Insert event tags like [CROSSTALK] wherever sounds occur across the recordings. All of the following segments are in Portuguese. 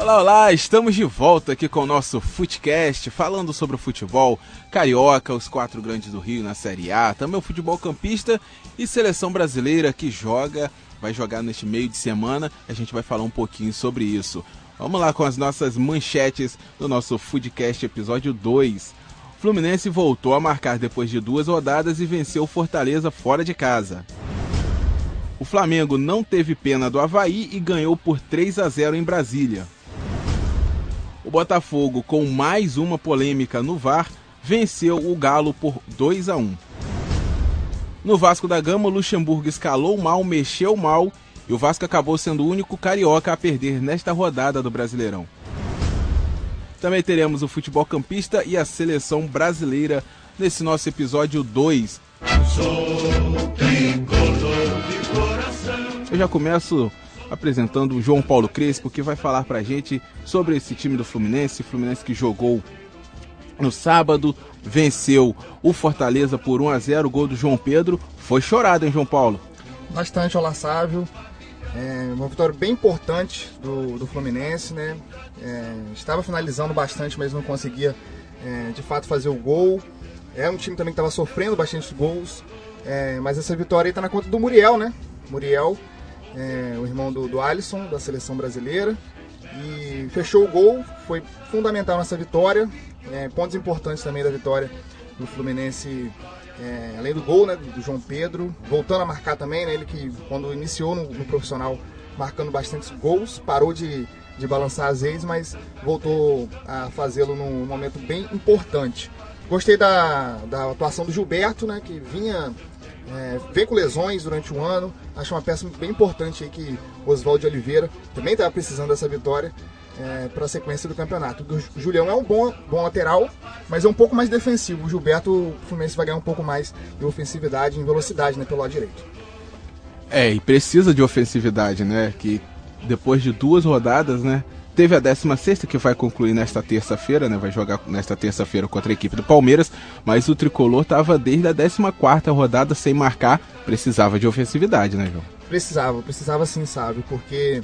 Olá, olá, estamos de volta aqui com o nosso Footcast, falando sobre o futebol carioca, os quatro grandes do Rio na Série A, também o futebol campista e seleção brasileira que joga, vai jogar neste meio de semana, a gente vai falar um pouquinho sobre isso. Vamos lá com as nossas manchetes do nosso Foodcast episódio 2. Fluminense voltou a marcar depois de duas rodadas e venceu Fortaleza fora de casa. O Flamengo não teve pena do Havaí e ganhou por 3 a 0 em Brasília. O Botafogo, com mais uma polêmica no VAR, venceu o Galo por 2 a 1. No Vasco da Gama, o Luxemburgo escalou mal, mexeu mal e o Vasco acabou sendo o único carioca a perder nesta rodada do Brasileirão. Também teremos o futebol campista e a seleção brasileira nesse nosso episódio 2. Eu já começo apresentando o João Paulo Crespo, que vai falar pra gente sobre esse time do Fluminense, Fluminense que jogou no sábado, venceu o Fortaleza por 1 a 0, o gol do João Pedro. Foi chorado, hein, João Paulo? Bastante, Olá Sávio. É uma vitória bem importante do, do Fluminense, né? É, estava finalizando bastante, mas não conseguia é, de fato fazer o gol. É um time também que estava sofrendo bastante gols, é, mas essa vitória está na conta do Muriel, né? Muriel, é, o irmão do, do Alisson, da seleção brasileira, e fechou o gol, foi fundamental nessa vitória. É, pontos importantes também da vitória do Fluminense é, além do gol né, do João Pedro, voltando a marcar também, né, ele que quando iniciou no, no profissional marcando bastantes gols, parou de, de balançar as vezes, mas voltou a fazê-lo num momento bem importante. Gostei da, da atuação do Gilberto, né, que vinha é, vem com lesões durante o ano. Acho uma peça bem importante aí que Oswaldo Oliveira também estava precisando dessa vitória é, para a sequência do campeonato. O Julião é um bom, bom lateral, mas é um pouco mais defensivo. O Gilberto, o Fluminense vai ganhar um pouco mais de ofensividade, em velocidade, né, pelo lado direito. É, e precisa de ofensividade, né? Que depois de duas rodadas, né? Teve a 16 que vai concluir nesta terça-feira, né? Vai jogar nesta terça-feira contra a equipe do Palmeiras, mas o tricolor estava desde a 14 rodada sem marcar, precisava de ofensividade, né, João? Precisava, precisava sim, sabe? Porque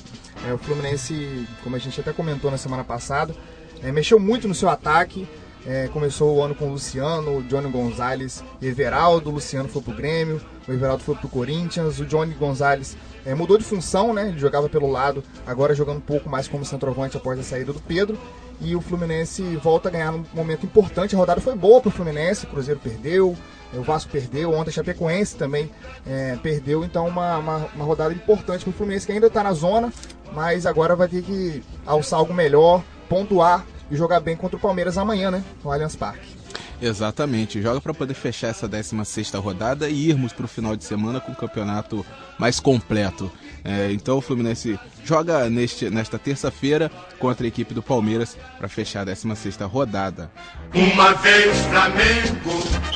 é, o Fluminense, como a gente até comentou na semana passada, é, mexeu muito no seu ataque. É, começou o ano com o Luciano, o Johnny Gonzalez e Everaldo. O Luciano foi pro Grêmio, o Everaldo foi pro Corinthians. O Johnny Gonzalez é, mudou de função, né? Ele jogava pelo lado, agora jogando um pouco mais como centroavante após a saída do Pedro. E o Fluminense volta a ganhar num momento importante. A rodada foi boa pro Fluminense, o Cruzeiro perdeu, o Vasco perdeu, ontem a Chapecoense também é, perdeu. Então, uma, uma, uma rodada importante pro Fluminense que ainda está na zona, mas agora vai ter que alçar algo melhor, pontuar e jogar bem contra o Palmeiras amanhã, né? No Allianz Parque. Exatamente, joga para poder fechar essa 16 rodada e irmos para o final de semana com o campeonato mais completo. É, então o Fluminense joga neste, nesta terça-feira contra a equipe do Palmeiras para fechar a 16 rodada. Uma vez Flamengo.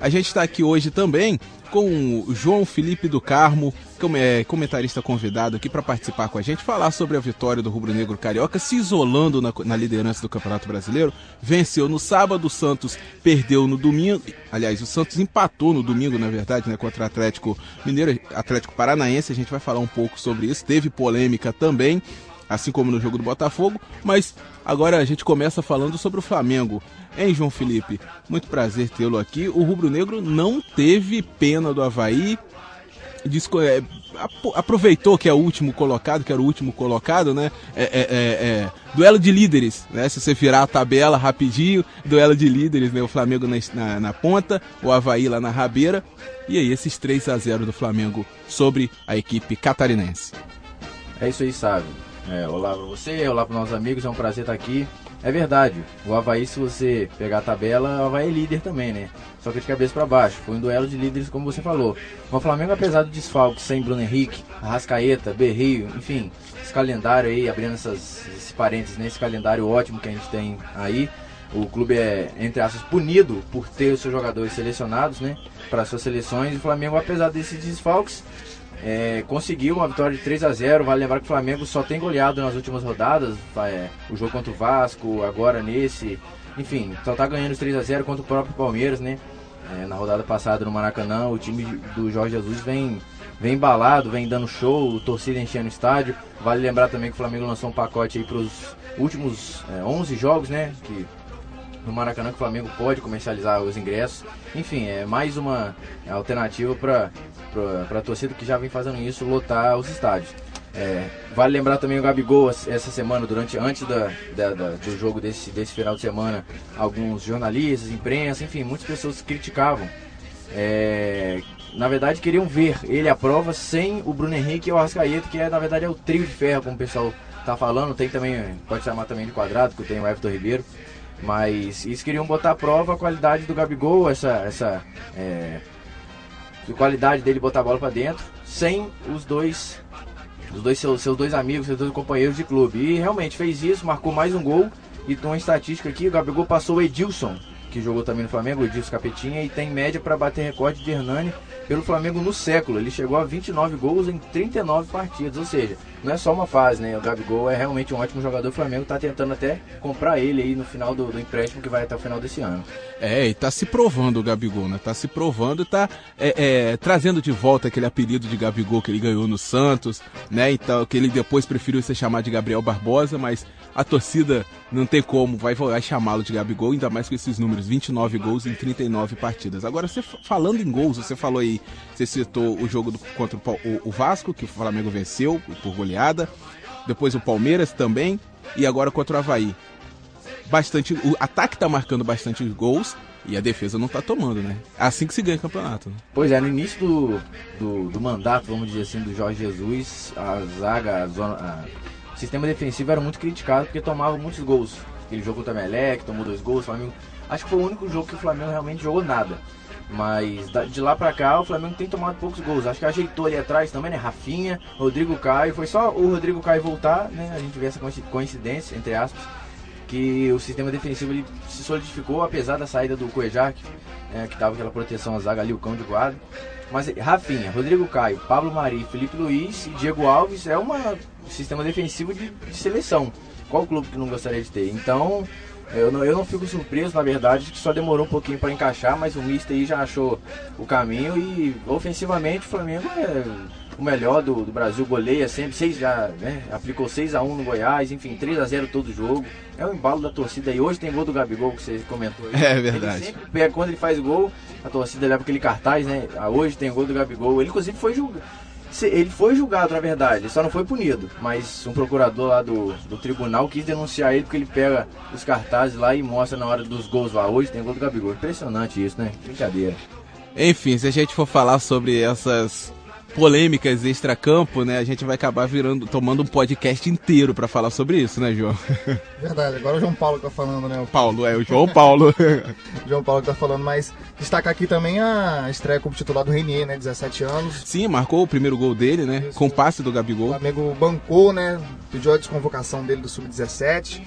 A gente está aqui hoje também com o João Felipe do Carmo, é comentarista convidado aqui para participar com a gente, falar sobre a vitória do Rubro Negro Carioca, se isolando na, na, liderança do Campeonato Brasileiro. Venceu no sábado, o Santos perdeu no domingo. Aliás, o Santos empatou no domingo, na verdade, né, contra o Atlético Mineiro, Atlético Paranaense. A gente vai falar um pouco sobre isso. Teve polêmica também assim como no jogo do Botafogo, mas agora a gente começa falando sobre o Flamengo. Hein, João Felipe? Muito prazer tê-lo aqui. O Rubro Negro não teve pena do Havaí. Disco, é, aproveitou que é o último colocado, que era o último colocado, né? É, é, é, é, duelo de líderes, né? Se você virar a tabela rapidinho, duelo de líderes, né? O Flamengo na, na, na ponta, o Havaí lá na rabeira. E aí, esses 3 a 0 do Flamengo sobre a equipe catarinense. É isso aí, sabe? É, olá para você, olá para nossos amigos, é um prazer estar aqui. É verdade, o Havaí, se você pegar a tabela, o Havaí é líder também, né? Só que de cabeça para baixo. Foi um duelo de líderes, como você falou. O Flamengo, apesar do desfalque sem Bruno Henrique, Arrascaeta, Berrio, enfim, esse calendário aí, abrindo essas, esses parênteses, nesse né? calendário ótimo que a gente tem aí. O clube é, entre aspas, punido por ter os seus jogadores selecionados, né? Para suas seleções. E o Flamengo, apesar desses desfalques, é, conseguiu uma vitória de 3 a 0 Vale lembrar que o Flamengo só tem goleado nas últimas rodadas. É, o jogo contra o Vasco, agora nesse. Enfim, só tá ganhando os 3 a 0 contra o próprio Palmeiras, né? É, na rodada passada no Maracanã, o time do Jorge Jesus vem vem embalado, vem dando show, torcida enchendo o estádio. Vale lembrar também que o Flamengo lançou um pacote aí para os últimos é, 11 jogos, né? Que no Maracanã que o Flamengo pode comercializar os ingressos. Enfim, é mais uma alternativa para a torcida que já vem fazendo isso lotar os estádios. É, vale lembrar também o Gabigol essa semana, durante antes da, da, da, do jogo desse, desse final de semana, alguns jornalistas, imprensa, enfim, muitas pessoas criticavam. É, na verdade queriam ver ele à prova sem o Bruno Henrique e o Arrascaeta, que é, na verdade é o trio de ferro, como o pessoal tá falando. Tem também, pode chamar também de quadrado, que tem o Everton Ribeiro. Mas eles queriam botar à prova a qualidade do Gabigol, essa, essa é, qualidade dele botar a bola para dentro, sem os dois os dois seus, seus dois amigos, seus dois companheiros de clube. E realmente fez isso, marcou mais um gol. E tem uma estatística aqui, o Gabigol passou o Edilson, que jogou também no Flamengo, o Edilson Capetinha, e tem média para bater recorde de Hernani pelo Flamengo no século. Ele chegou a 29 gols em 39 partidas, ou seja, não é só uma fase, né? O Gabigol é realmente um ótimo jogador. O Flamengo está tentando até comprar ele aí no final do, do, empréstimo que vai até o final desse ano. É, e tá se provando o Gabigol, né? Tá se provando e tá é, é, trazendo de volta aquele apelido de Gabigol que ele ganhou no Santos, né? Então, que ele depois preferiu ser chamado de Gabriel Barbosa, mas a torcida não tem como, vai, vai chamá-lo de Gabigol, ainda mais com esses números, 29 gols em 39 partidas. Agora, você falando em gols, você falou aí, você citou o jogo do, contra o, o, Vasco, que o Flamengo venceu por goleada, depois o Palmeiras também, e agora contra o Havaí. Bastante, o ataque tá marcando bastante gols, e a defesa não tá tomando, né? É assim que se ganha campeonato. Né? Pois é, no início do, do, do, mandato, vamos dizer assim, do Jorge Jesus, a zaga, a zona, a sistema defensivo era muito criticado porque tomava muitos gols. Ele jogou também Melec, tomou dois gols, Flamengo. Acho que foi o único jogo que o Flamengo realmente jogou nada. Mas de lá pra cá o Flamengo tem tomado poucos gols. Acho que ajeitou ali atrás também, né? Rafinha, Rodrigo Caio. Foi só o Rodrigo Caio voltar, né? A gente vê essa coincidência, entre aspas, que o sistema defensivo ele se solidificou, apesar da saída do Cuejar, que, é, que dava aquela proteção à zaga ali, o cão de guarda. Mas Rafinha, Rodrigo Caio, Pablo Mari, Felipe Luiz e Diego Alves é um sistema defensivo de, de, seleção. Qual clube que não gostaria de ter? Então, eu não, eu não fico surpreso, na verdade, que só demorou um pouquinho para encaixar, mas o Mister aí já achou o caminho e ofensivamente o Flamengo é o melhor do, do Brasil, goleia sempre, seis já, né, aplicou 6 a 1 no Goiás, enfim, 3 a 0 todo jogo. É o embalo da torcida e hoje tem gol do Gabigol que você comentou aí. É verdade. Ele sempre pega, quando ele faz gol, a torcida leva aquele cartaz, né? Ah, hoje tem gol do Gabigol. Ele inclusive foi julgado. Ele foi julgado, na verdade, só não foi punido. Mas um procurador lá do, do tribunal quis denunciar ele porque ele pega os cartazes lá e mostra na hora dos gols lá. Hoje tem gol do Gabigol. Impressionante isso, né? Brincadeira. Enfim, se a gente for falar sobre essas polêmicas extra-campo, né? A gente vai acabar virando, tomando um podcast inteiro para falar sobre isso, né, João? [LAUGHS] Verdade, agora o João Paulo que tá falando, né? Paulo, é, o João Paulo. [LAUGHS] João Paulo que tá falando, mas destaca aqui também a estreia como titular do Renier, né? 17 anos. Sim, marcou o primeiro gol dele, né? Isso, com passe do Gabigol. O Flamengo bancou, né? Pediu a desconvocação dele do Sub-17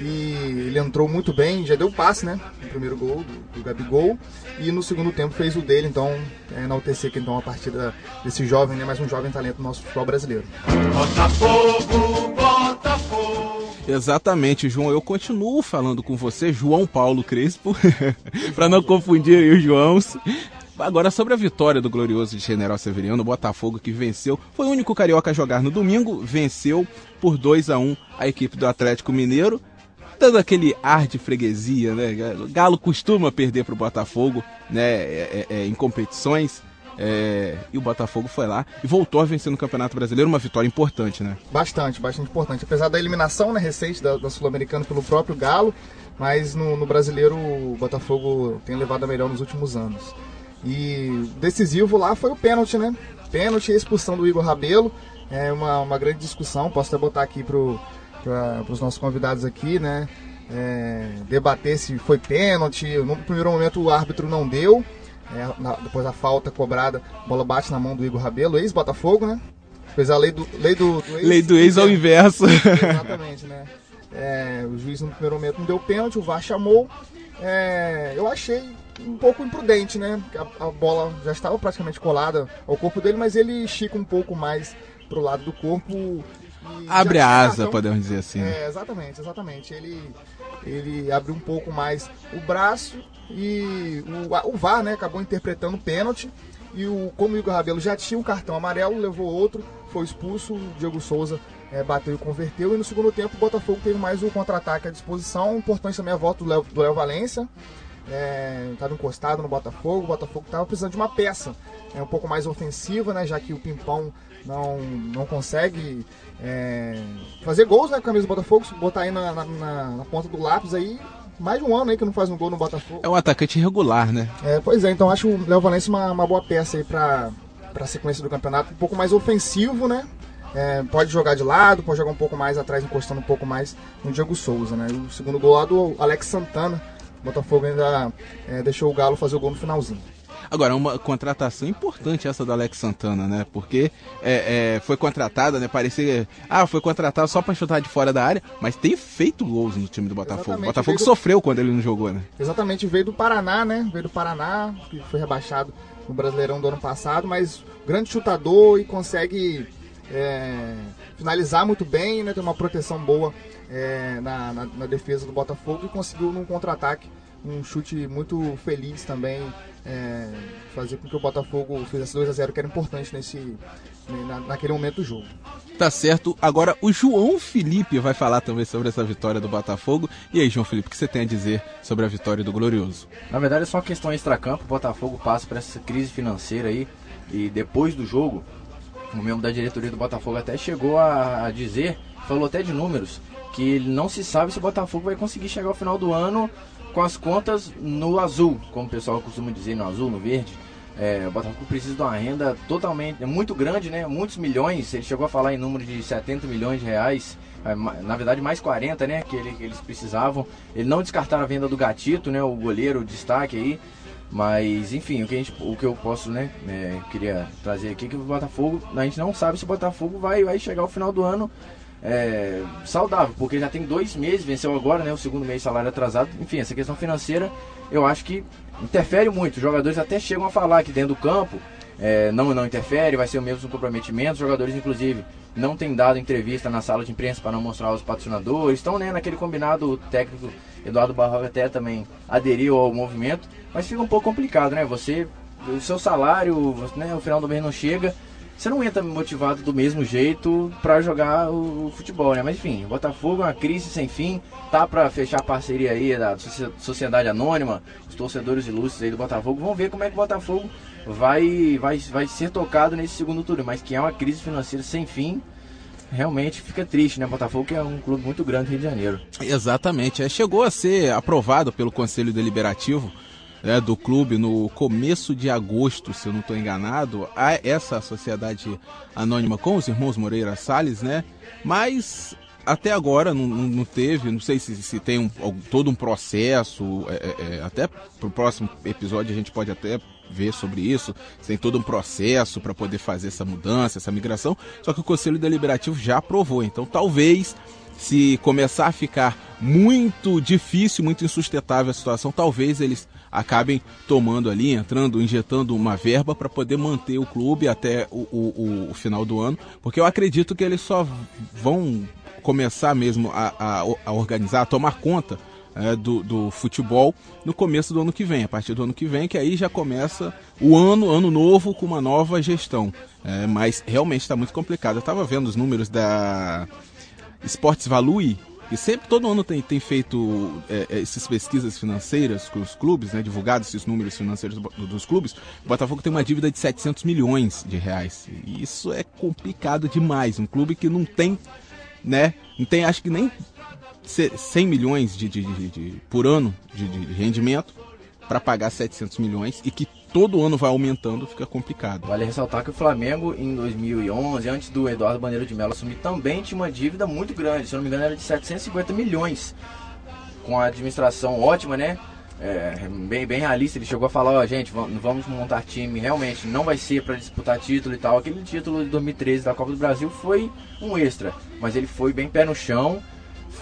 e ele entrou muito bem, já deu passe, né? No primeiro gol do, do Gabigol e no segundo tempo fez o dele, então é, enaltecer que então a partida desse jovem, né? Mais um jovem talento do nosso futebol brasileiro. Botafogo, Botafogo. Exatamente, João. Eu continuo falando com você, João Paulo Crespo, [LAUGHS] para não confundir os Joãos. Agora, sobre a vitória do glorioso de General Severiano, o Botafogo que venceu, foi o único carioca a jogar no domingo, venceu por 2 a 1 a equipe do Atlético Mineiro, dando aquele ar de freguesia, né? Galo costuma perder para o Botafogo, né? É, é, é, em competições. É, e o Botafogo foi lá e voltou a vencer no Campeonato Brasileiro, uma vitória importante, né? Bastante, bastante importante. Apesar da eliminação né, recente da, da Sul-Americana pelo próprio Galo, mas no, no, Brasileiro o Botafogo tem levado a melhor nos últimos anos. E decisivo lá foi o pênalti, né? Pênalti e expulsão do Igor Rabelo. É uma, uma grande discussão, posso até botar aqui para os nossos convidados aqui, né? É, debater se foi pênalti. No primeiro momento o árbitro não deu. É, na, depois a falta cobrada, a bola bate na mão do Igor Rabelo, ex-Botafogo, né? Fez a lei do, lei do, do ex. Lei do ex ao inverso. [LAUGHS] Exatamente, né? É, o juiz no primeiro momento não deu pênalti, o VAR chamou. É, eu achei um pouco imprudente, né? A, a, bola já estava praticamente colada ao corpo dele, mas ele estica um pouco mais pro lado do corpo Abre a asa, podemos dizer assim. É, exatamente, exatamente. Ele, ele abriu um pouco mais o braço e o, o VAR né, acabou interpretando o pênalti. E o, como o Igor Rabelo já tinha um cartão amarelo, levou outro, foi expulso, o Diego Souza é, bateu e converteu. E no segundo tempo o Botafogo teve mais um contra-ataque à disposição. Importante também a volta do Léo, do Valência. Estava é, encostado no Botafogo, o Botafogo estava precisando de uma peça é, um pouco mais ofensiva, né, já que o Pimpão não, não consegue é, fazer gols né, com a camisa do Botafogo, botar aí na, na, na, ponta do lápis aí, mais de um ano aí que não faz um gol no Botafogo. É um atacante irregular, né? É, pois é, então acho o Léo Valência uma, uma boa peça aí para a sequência do campeonato, um pouco mais ofensivo, né? É, pode jogar de lado, pode jogar um pouco mais atrás, encostando um pouco mais no Diego Souza, né? O segundo gol lá do Alex Santana, o Botafogo ainda é, deixou o Galo fazer o gol no finalzinho. Agora, uma contratação importante essa do Alex Santana, né? Porque é, é, foi contratada, né? Parecia. Ah, foi contratado só para chutar de fora da área, mas tem feito gols no time do Botafogo. O Botafogo do... sofreu quando ele não jogou, né? Exatamente, veio do Paraná, né? Veio do Paraná, que foi rebaixado no Brasileirão do ano passado, mas grande chutador e consegue é, finalizar muito bem, né? Tem uma proteção boa é, na, na, na, defesa do Botafogo e conseguiu num contra-ataque um chute muito feliz também, é, fazer com que o Botafogo fizesse 2 a 0 que era importante nesse, na, naquele momento do jogo. Tá certo. Agora o João Felipe vai falar também sobre essa vitória do Botafogo. E aí, João Felipe, o que você tem a dizer sobre a vitória do Glorioso? Na verdade é só uma questão extra-campo. O Botafogo passa por essa crise financeira aí. E depois do jogo, um membro da diretoria do Botafogo até chegou a, a dizer, falou até de números, que não se sabe se o Botafogo vai conseguir chegar ao final do ano com as contas no azul, como o pessoal costuma dizer, no azul, no verde. É, o Botafogo precisa de uma renda totalmente, muito grande, né? Muitos milhões, ele chegou a falar em número de 70 milhões de reais, é, na verdade mais 40, né? Que, ele, que eles precisavam. Ele não descartaram a venda do Gatito, né? O goleiro, o destaque aí. Mas, enfim, o que, gente, o que eu posso, né, é, queria trazer aqui é que o Botafogo, a gente não sabe se o Botafogo vai, vai chegar ao final do ano é, saudável, porque já tem dois meses, venceu agora, né, o segundo mês salário atrasado. Enfim, essa questão financeira eu acho que interfere muito. Os jogadores até chegam a falar que dentro do campo é, não, não interfere, vai ser o mesmo comprometimento. Os jogadores, inclusive, não têm dado entrevista na sala de imprensa para não mostrar os patrocinadores. Estão né, naquele combinado técnico. Eduardo Barroga até também aderiu ao movimento, mas fica um pouco complicado, né? Você, o seu salário, né, o final do mês não chega você não entra motivado do mesmo jeito para jogar o, futebol, né? Mas enfim, o Botafogo é uma crise sem fim, tá para fechar a parceria aí da Sociedade Anônima, os torcedores ilustres aí do Botafogo, vão ver como é que o Botafogo vai, vai, vai ser tocado nesse segundo turno, mas que é uma crise financeira sem fim, realmente fica triste, né? Botafogo que é um clube muito grande do Rio de Janeiro. Exatamente, é, chegou a ser aprovado pelo Conselho Deliberativo né, do clube no começo de agosto, se eu não estou enganado, a essa sociedade anônima com os irmãos Moreira Salles, né? Mas até agora não, não, teve, não sei se, se tem um, todo um processo, é, é, é até para o próximo episódio a gente pode até ver sobre isso, tem todo um processo para poder fazer essa mudança, essa migração, só que o Conselho Deliberativo já aprovou, então talvez se começar a ficar muito difícil, muito insustentável a situação, talvez eles acabem tomando ali, entrando, injetando uma verba para poder manter o clube até o, o, o, final do ano, porque eu acredito que eles só vão começar mesmo a, a, a organizar, a tomar conta é, do, do, futebol no começo do ano que vem, a partir do ano que vem, que aí já começa o ano, ano novo, com uma nova gestão. É, mas realmente está muito complicado. Eu estava vendo os números da Sports Value, e sempre, todo ano tem, tem feito é, é, essas pesquisas financeiras com os clubes, né, divulgados esses números financeiros do, dos clubes. O Botafogo tem uma dívida de 700 milhões de reais. E isso é complicado demais. Um clube que não tem, né, não tem, acho que nem 100 milhões de, de, de, de por ano de, de rendimento para pagar 700 milhões e que todo ano vai aumentando, fica complicado. Vale ressaltar que o Flamengo, em 2011, antes do Eduardo Bandeira de Mello assumir, também tinha uma dívida muito grande, se eu não me engano era de 750 milhões, com a administração ótima, né? É, bem, bem realista, ele chegou a falar, ó, gente, vamos montar time, realmente não vai ser para disputar título e tal. Aquele título de 2013 da Copa do Brasil foi um extra, mas ele foi bem pé no chão,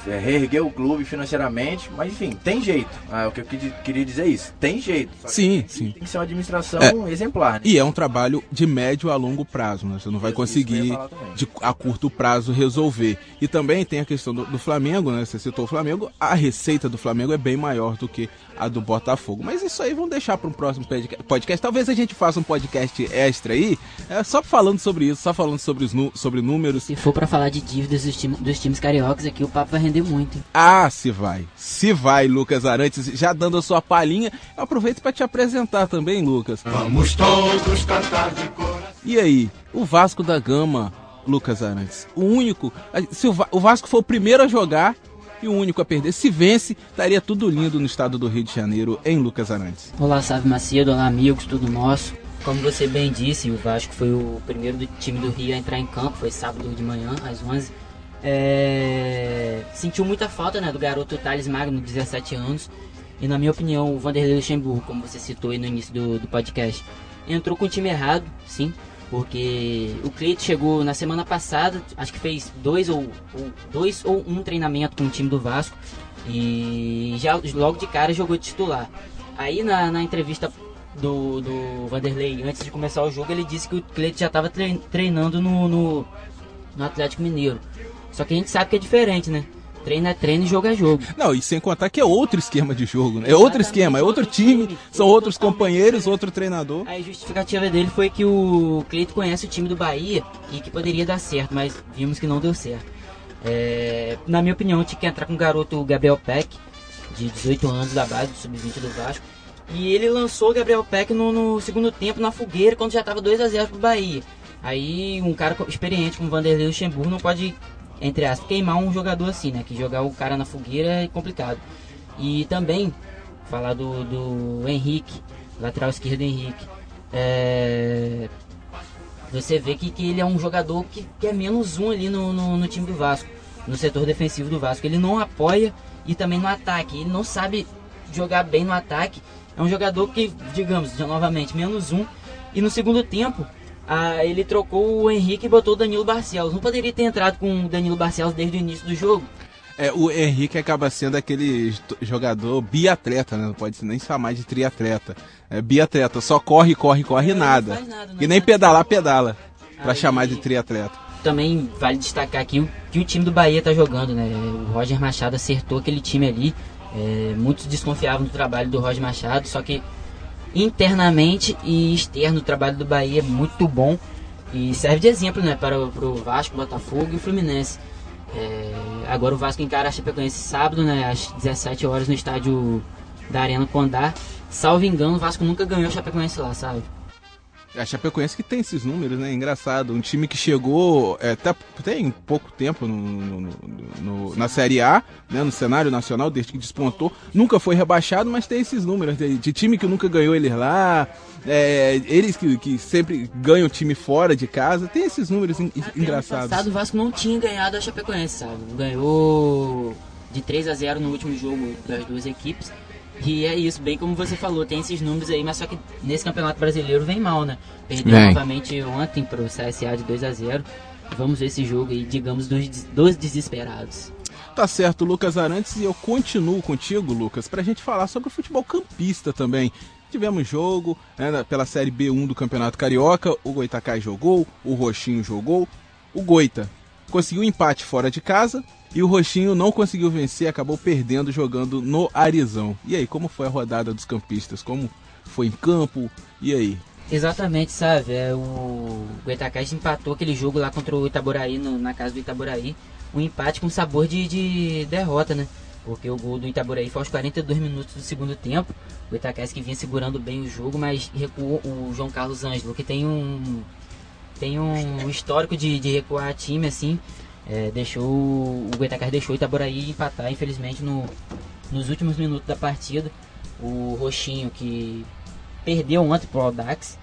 reerguer o clube financeiramente, mas enfim, tem jeito. Ah, o que eu queria dizer é isso, tem jeito. Sim, sim. Tem que ser uma administração é. exemplar. Né? E é um trabalho de médio a longo prazo, né? Você não vai conseguir de, a curto prazo resolver. E também tem a questão do, do Flamengo, né? Você citou o Flamengo, a receita do Flamengo é bem maior do que a do Botafogo. Mas isso aí vamos deixar para um próximo podcast. Talvez a gente faça um podcast extra aí, é, só falando sobre isso, só falando sobre, os sobre números. Se for para falar de dívidas dos, time, dos times cariocas aqui, o papo vai render muito. Ah, se vai. Se vai, Lucas Arantes. Já dando a sua palhinha, eu aproveito para te apresentar também, Lucas. Vamos todos cantar de coração. E aí, o Vasco da Gama, Lucas Arantes, o único. Se o Vasco for o primeiro a jogar, e o único a perder. Se vence, estaria tudo lindo no estado do Rio de Janeiro, em Lucas Arantes. Olá, Sávio Macedo, olá, amigos, tudo nosso. Como você bem disse, o Vasco foi o primeiro do time do Rio a entrar em campo, foi sábado de manhã, às 11 é... Sentiu muita falta né, do garoto Thales Magno, 17 anos. E na minha opinião, o Vanderlei Luxemburgo, como você citou aí no início do, do podcast, entrou com o time errado, sim. Porque o Cleito chegou na semana passada, acho que fez dois ou, ou, dois ou um treinamento com o time do Vasco. E já logo de cara jogou titular. Aí na, na entrevista do, do Vanderlei, antes de começar o jogo, ele disse que o Cleito já estava treinando no, no, no Atlético Mineiro. Só que a gente sabe que é diferente, né? Treino é treino e jogo é jogo. Não, e sem contar que é outro esquema de jogo, né? É outro esquema, é outro time, são outros companheiros, outro treinador. A justificativa dele foi que o Cleito conhece o time do Bahia e que poderia dar certo, mas vimos que não deu certo. É, na minha opinião, tinha que entrar com o garoto Gabriel Peck, de 18 anos da base, do sub-20 do Vasco. E ele lançou o Gabriel Peck no, no, segundo tempo na fogueira, quando já estava 2 a 0 pro Bahia. Aí um cara experiente como o Vanderlei Luxemburgo não pode entre aspas, queimar um jogador assim, né? Que jogar o cara na fogueira é complicado. E também, falar do, do Henrique, lateral esquerdo Henrique. É, você vê que, que ele é um jogador que, que é menos um ali no, no, no, time do Vasco, no setor defensivo do Vasco. Ele não apoia e também no ataque. Ele não sabe jogar bem no ataque. É um jogador que, digamos, novamente, menos um. E no segundo tempo, ah, ele trocou o Henrique e botou o Danilo Barcelos. Não poderia ter entrado com o Danilo Barcelos desde o início do jogo? É, o Henrique acaba sendo aquele jogador biatleta, né? Não pode nem chamar de triatleta. É biatleta, só corre, corre, corre é, nada. nada e nem pedalar, pedala. para chamar de triatleta. Também vale destacar aqui que o time do Bahia tá jogando, né? O Roger Machado acertou aquele time ali. É, muitos desconfiavam do trabalho do Roger Machado, só que internamente e externo. O trabalho do Bahia é muito bom e serve de exemplo né, para, o, para o Vasco, Botafogo e Fluminense. É, agora o Vasco encara a Chapecoense sábado, né, às 17 horas no estádio da Arena Condá. Salvo engano, o Vasco nunca ganhou a Chapecoense lá, sabe? A Chapecoense que tem esses números, né? Engraçado. Um time que chegou é, até tem pouco tempo no, no, no, na Série A, né? no cenário nacional, desde que despontou. Nunca foi rebaixado, mas tem esses números de, de time que nunca ganhou eles lá. É, eles que, que sempre ganham time fora de casa. Tem esses números Até engraçados. passado o Vasco não tinha ganhado a Chapecoense, sabe? Ganhou de 3 a 0 no último jogo das duas equipes. E é isso, bem como você falou, tem esses números aí, mas só que nesse campeonato brasileiro vem mal, né? Perdeu vem. novamente ontem pro CSA de 2 a 0 Vamos ver esse jogo aí, digamos, dos, dos desesperados. Tá certo, Lucas Arantes, e eu continuo contigo, Lucas, pra gente falar sobre o futebol campista também. Tivemos jogo né, pela Série B1 do Campeonato Carioca, o Goitacai jogou, o Roxinho jogou, o Goita conseguiu empate fora de casa, e o Roxinho não conseguiu vencer, acabou perdendo jogando no Arizão. E aí, como foi a rodada dos campistas? Como foi em campo? E aí? Exatamente, sabe? É, o Goitacás empatou aquele jogo lá contra o Itaboraí, no, na casa do Itaboraí. Um empate com sabor de, de derrota, né? Porque o gol do Itaboraí foi aos 42 minutos do segundo tempo. O Goitacás que vinha segurando bem o jogo, mas recuou o João Carlos Ângelo, que tem um tem um histórico de, de recuar time assim é, deixou o Goitacás deixou o Itaboraí empatar, infelizmente, no, nos últimos minutos da partida. O Roxinho, que perdeu ontem para o Audax.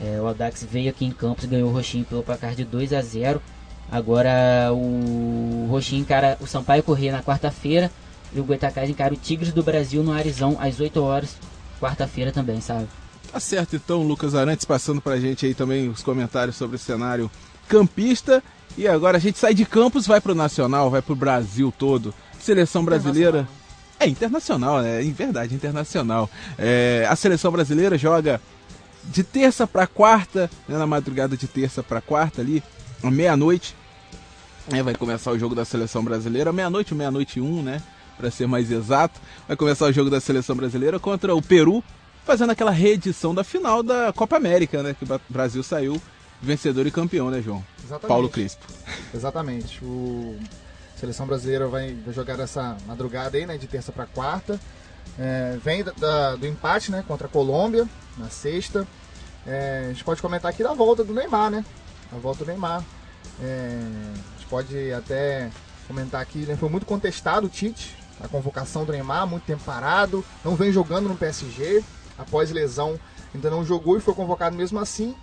É, o Audax veio aqui em Campos e ganhou o Roxinho pelo placar de 2 a 0 Agora o Roxinho encara o Sampaio Corrêa na quarta-feira e o Goitacás encara o Tigres do Brasil no Arizão às 8 horas, quarta-feira também, sabe? Tá certo então, Lucas Arantes, passando pra gente aí também os comentários sobre o cenário campista. E agora a gente sai de Campos, vai pro Nacional, vai pro Brasil todo. Seleção brasileira. É internacional, né? Em verdade, internacional. É, a seleção brasileira joga de terça para quarta, né, na madrugada de terça para quarta ali, à meia-noite. É, vai começar o jogo da seleção brasileira, meia-noite, meia-noite e um, né? Para ser mais exato. Vai começar o jogo da seleção brasileira contra o Peru, fazendo aquela reedição da final da Copa América, né? Que o Brasil saiu vencedor e campeão, né, João? Exatamente. Paulo Crispo. Exatamente. O a seleção brasileira vai, jogar essa madrugada aí, né, de terça para quarta. É, vem da, da, do empate, né, contra a Colômbia na sexta. É, a gente pode comentar aqui da volta do Neymar, né? A volta do Neymar. É, a gente pode até comentar aqui, né, foi muito contestado o Tite, a convocação do Neymar, muito tempo parado, não vem jogando no PSG, após lesão ainda não jogou e foi convocado mesmo assim.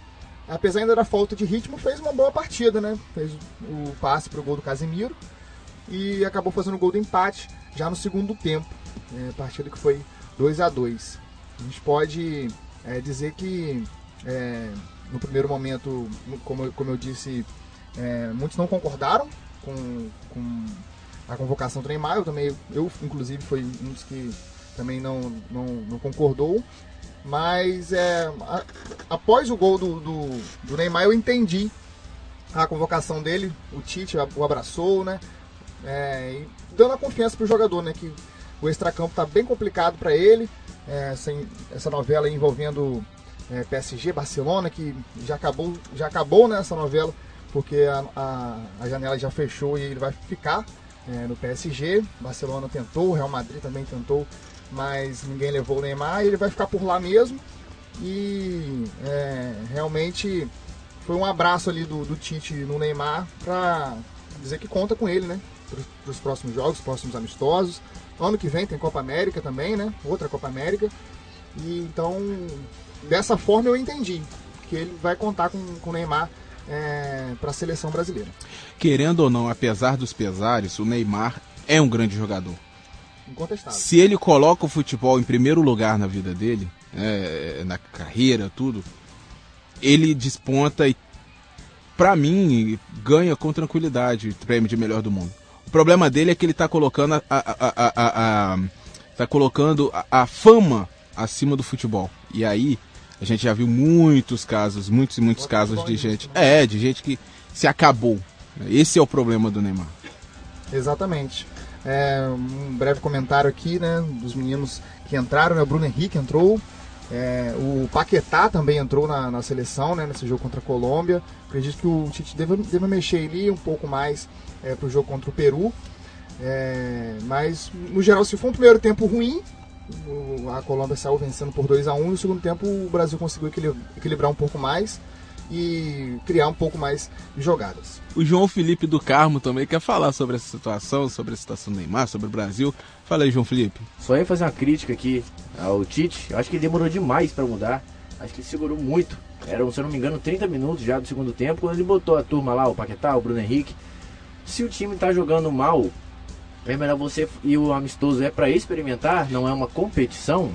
Apesar ainda da falta de ritmo, fez uma boa partida, né? Fez o passe para o gol do Casemiro e acabou fazendo o gol do empate já no segundo tempo. É, partida que foi 2 a 2 A gente pode é, dizer que é, no primeiro momento, como, como eu disse, é, muitos não concordaram com, com a convocação do Neymar. Eu também, eu inclusive, fui um dos que também não, não, não concordou. Mas é, a, após o gol do, do, do, Neymar, eu entendi a convocação dele. O Tite o abraçou, né? É, dando a confiança para o jogador, né? Que o extracampo está bem complicado para ele. É, sem, essa novela envolvendo é, PSG, Barcelona, que já acabou, já acabou né, novela, porque a, a, a, janela já fechou e ele vai ficar é, no PSG. Barcelona tentou, Real Madrid também tentou, mas ninguém levou o Neymar e ele vai ficar por lá mesmo. E é, realmente foi um abraço ali do, do Tite no Neymar para dizer que conta com ele, né? para os próximos jogos, próximos amistosos. Ano que vem tem Copa América também, né? Outra Copa América. E então, dessa forma eu entendi que ele vai contar com, com o Neymar é, para a seleção brasileira. Querendo ou não, apesar dos pesares, o Neymar é um grande jogador. Incontestável. Se ele coloca o futebol em primeiro lugar na vida dele, é, na carreira, tudo, ele desponta e, para mim, ganha com tranquilidade o prêmio de melhor do mundo. O problema dele é que ele está colocando a, a, a, a tá colocando a, fama acima do futebol. E aí a gente já viu muitos casos, muitos e muitos casos de gente, né? é, de gente que se acabou. Esse é o problema do Neymar. Exatamente. É, um breve comentário aqui, né, dos meninos que entraram, né, o Bruno Henrique entrou, é, o Paquetá também entrou na, na, seleção, né, nesse jogo contra a Colômbia. Acredito que o Tite deve, deve mexer ali um pouco mais é, para o jogo contra o Peru. É, mas, no geral, se for um primeiro tempo ruim, a Colômbia saiu vencendo por 2 a 1 um, no segundo tempo o Brasil conseguiu equilibrar um pouco mais e criar um pouco mais de jogadas. O João Felipe do Carmo também quer falar sobre essa situação, sobre a situação do Neymar, sobre o Brasil. Fala aí, João Felipe. Só ia fazer uma crítica aqui ao Tite. Eu acho que ele demorou demais para mudar. Acho que ele segurou muito. Eram, se eu não me engano, 30 minutos já do segundo tempo, quando ele botou a turma lá, o Paquetá, o Bruno Henrique, se o time está jogando mal, é melhor você e o amistoso é para experimentar, não é uma competição.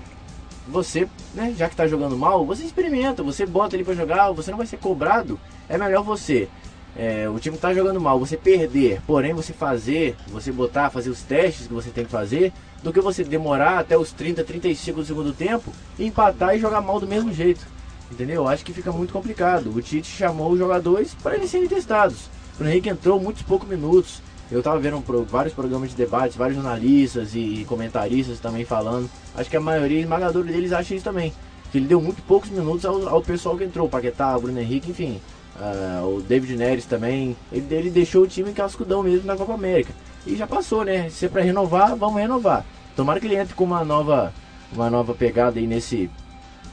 Você, né, já que está jogando mal, você experimenta, você bota ele para jogar, você não vai ser cobrado. É melhor você, é, o time está jogando mal, você perder, porém você fazer, você botar, fazer os testes que você tem que fazer, do que você demorar até os 30, 35 do segundo tempo, empatar e jogar mal do mesmo jeito. Entendeu? Acho que fica muito complicado. O Tite chamou os jogadores para eles serem testados. O Henrique entrou muitos poucos minutos. Eu tava vendo vários programas de debate, vários jornalistas e comentaristas também falando. Acho que a maioria esmagadora deles acha isso também. Que ele deu muito poucos minutos ao, ao pessoal que entrou, Paquetá, Bruno Henrique, enfim. Uh, o David Neres também. Ele, ele deixou o time cascudão mesmo na Copa América. E já passou, né? Se é pra renovar, vamos renovar. Tomara que ele entre com uma nova, uma nova pegada aí nesse,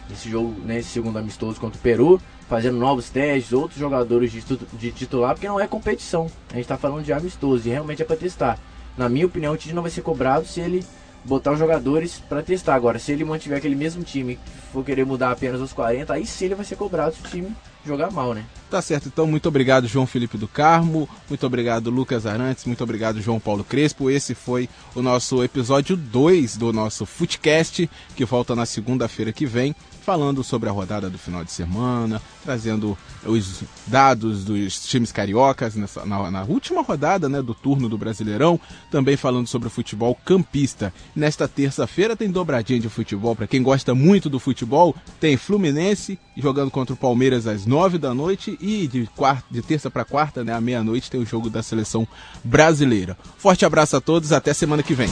nesse jogo, nesse segundo amistoso contra o Peru fazendo novos testes, outros jogadores de, de titular, porque não é competição. A gente está falando de amistoso e realmente é para testar. Na minha opinião, o Tite não vai ser cobrado se ele botar os jogadores para testar. Agora, se ele mantiver aquele mesmo time for querer mudar apenas os 40, aí sim ele vai ser cobrado se o time jogar mal, né? Tá certo, então muito obrigado João Felipe do Carmo, muito obrigado Lucas Arantes, muito obrigado João Paulo Crespo. Esse foi o nosso episódio 2 do nosso Footcast, que volta na segunda-feira que vem falando sobre a rodada do final de semana, trazendo os dados dos times cariocas nessa, na, na, última rodada né, do turno do Brasileirão, também falando sobre o futebol campista. Nesta terça-feira tem dobradinha de futebol. Para quem gosta muito do futebol, tem Fluminense jogando contra o Palmeiras às nove da noite e de, quarta, de terça para quarta, né, à meia-noite, tem o jogo da seleção brasileira. Forte abraço a todos, até semana que vem.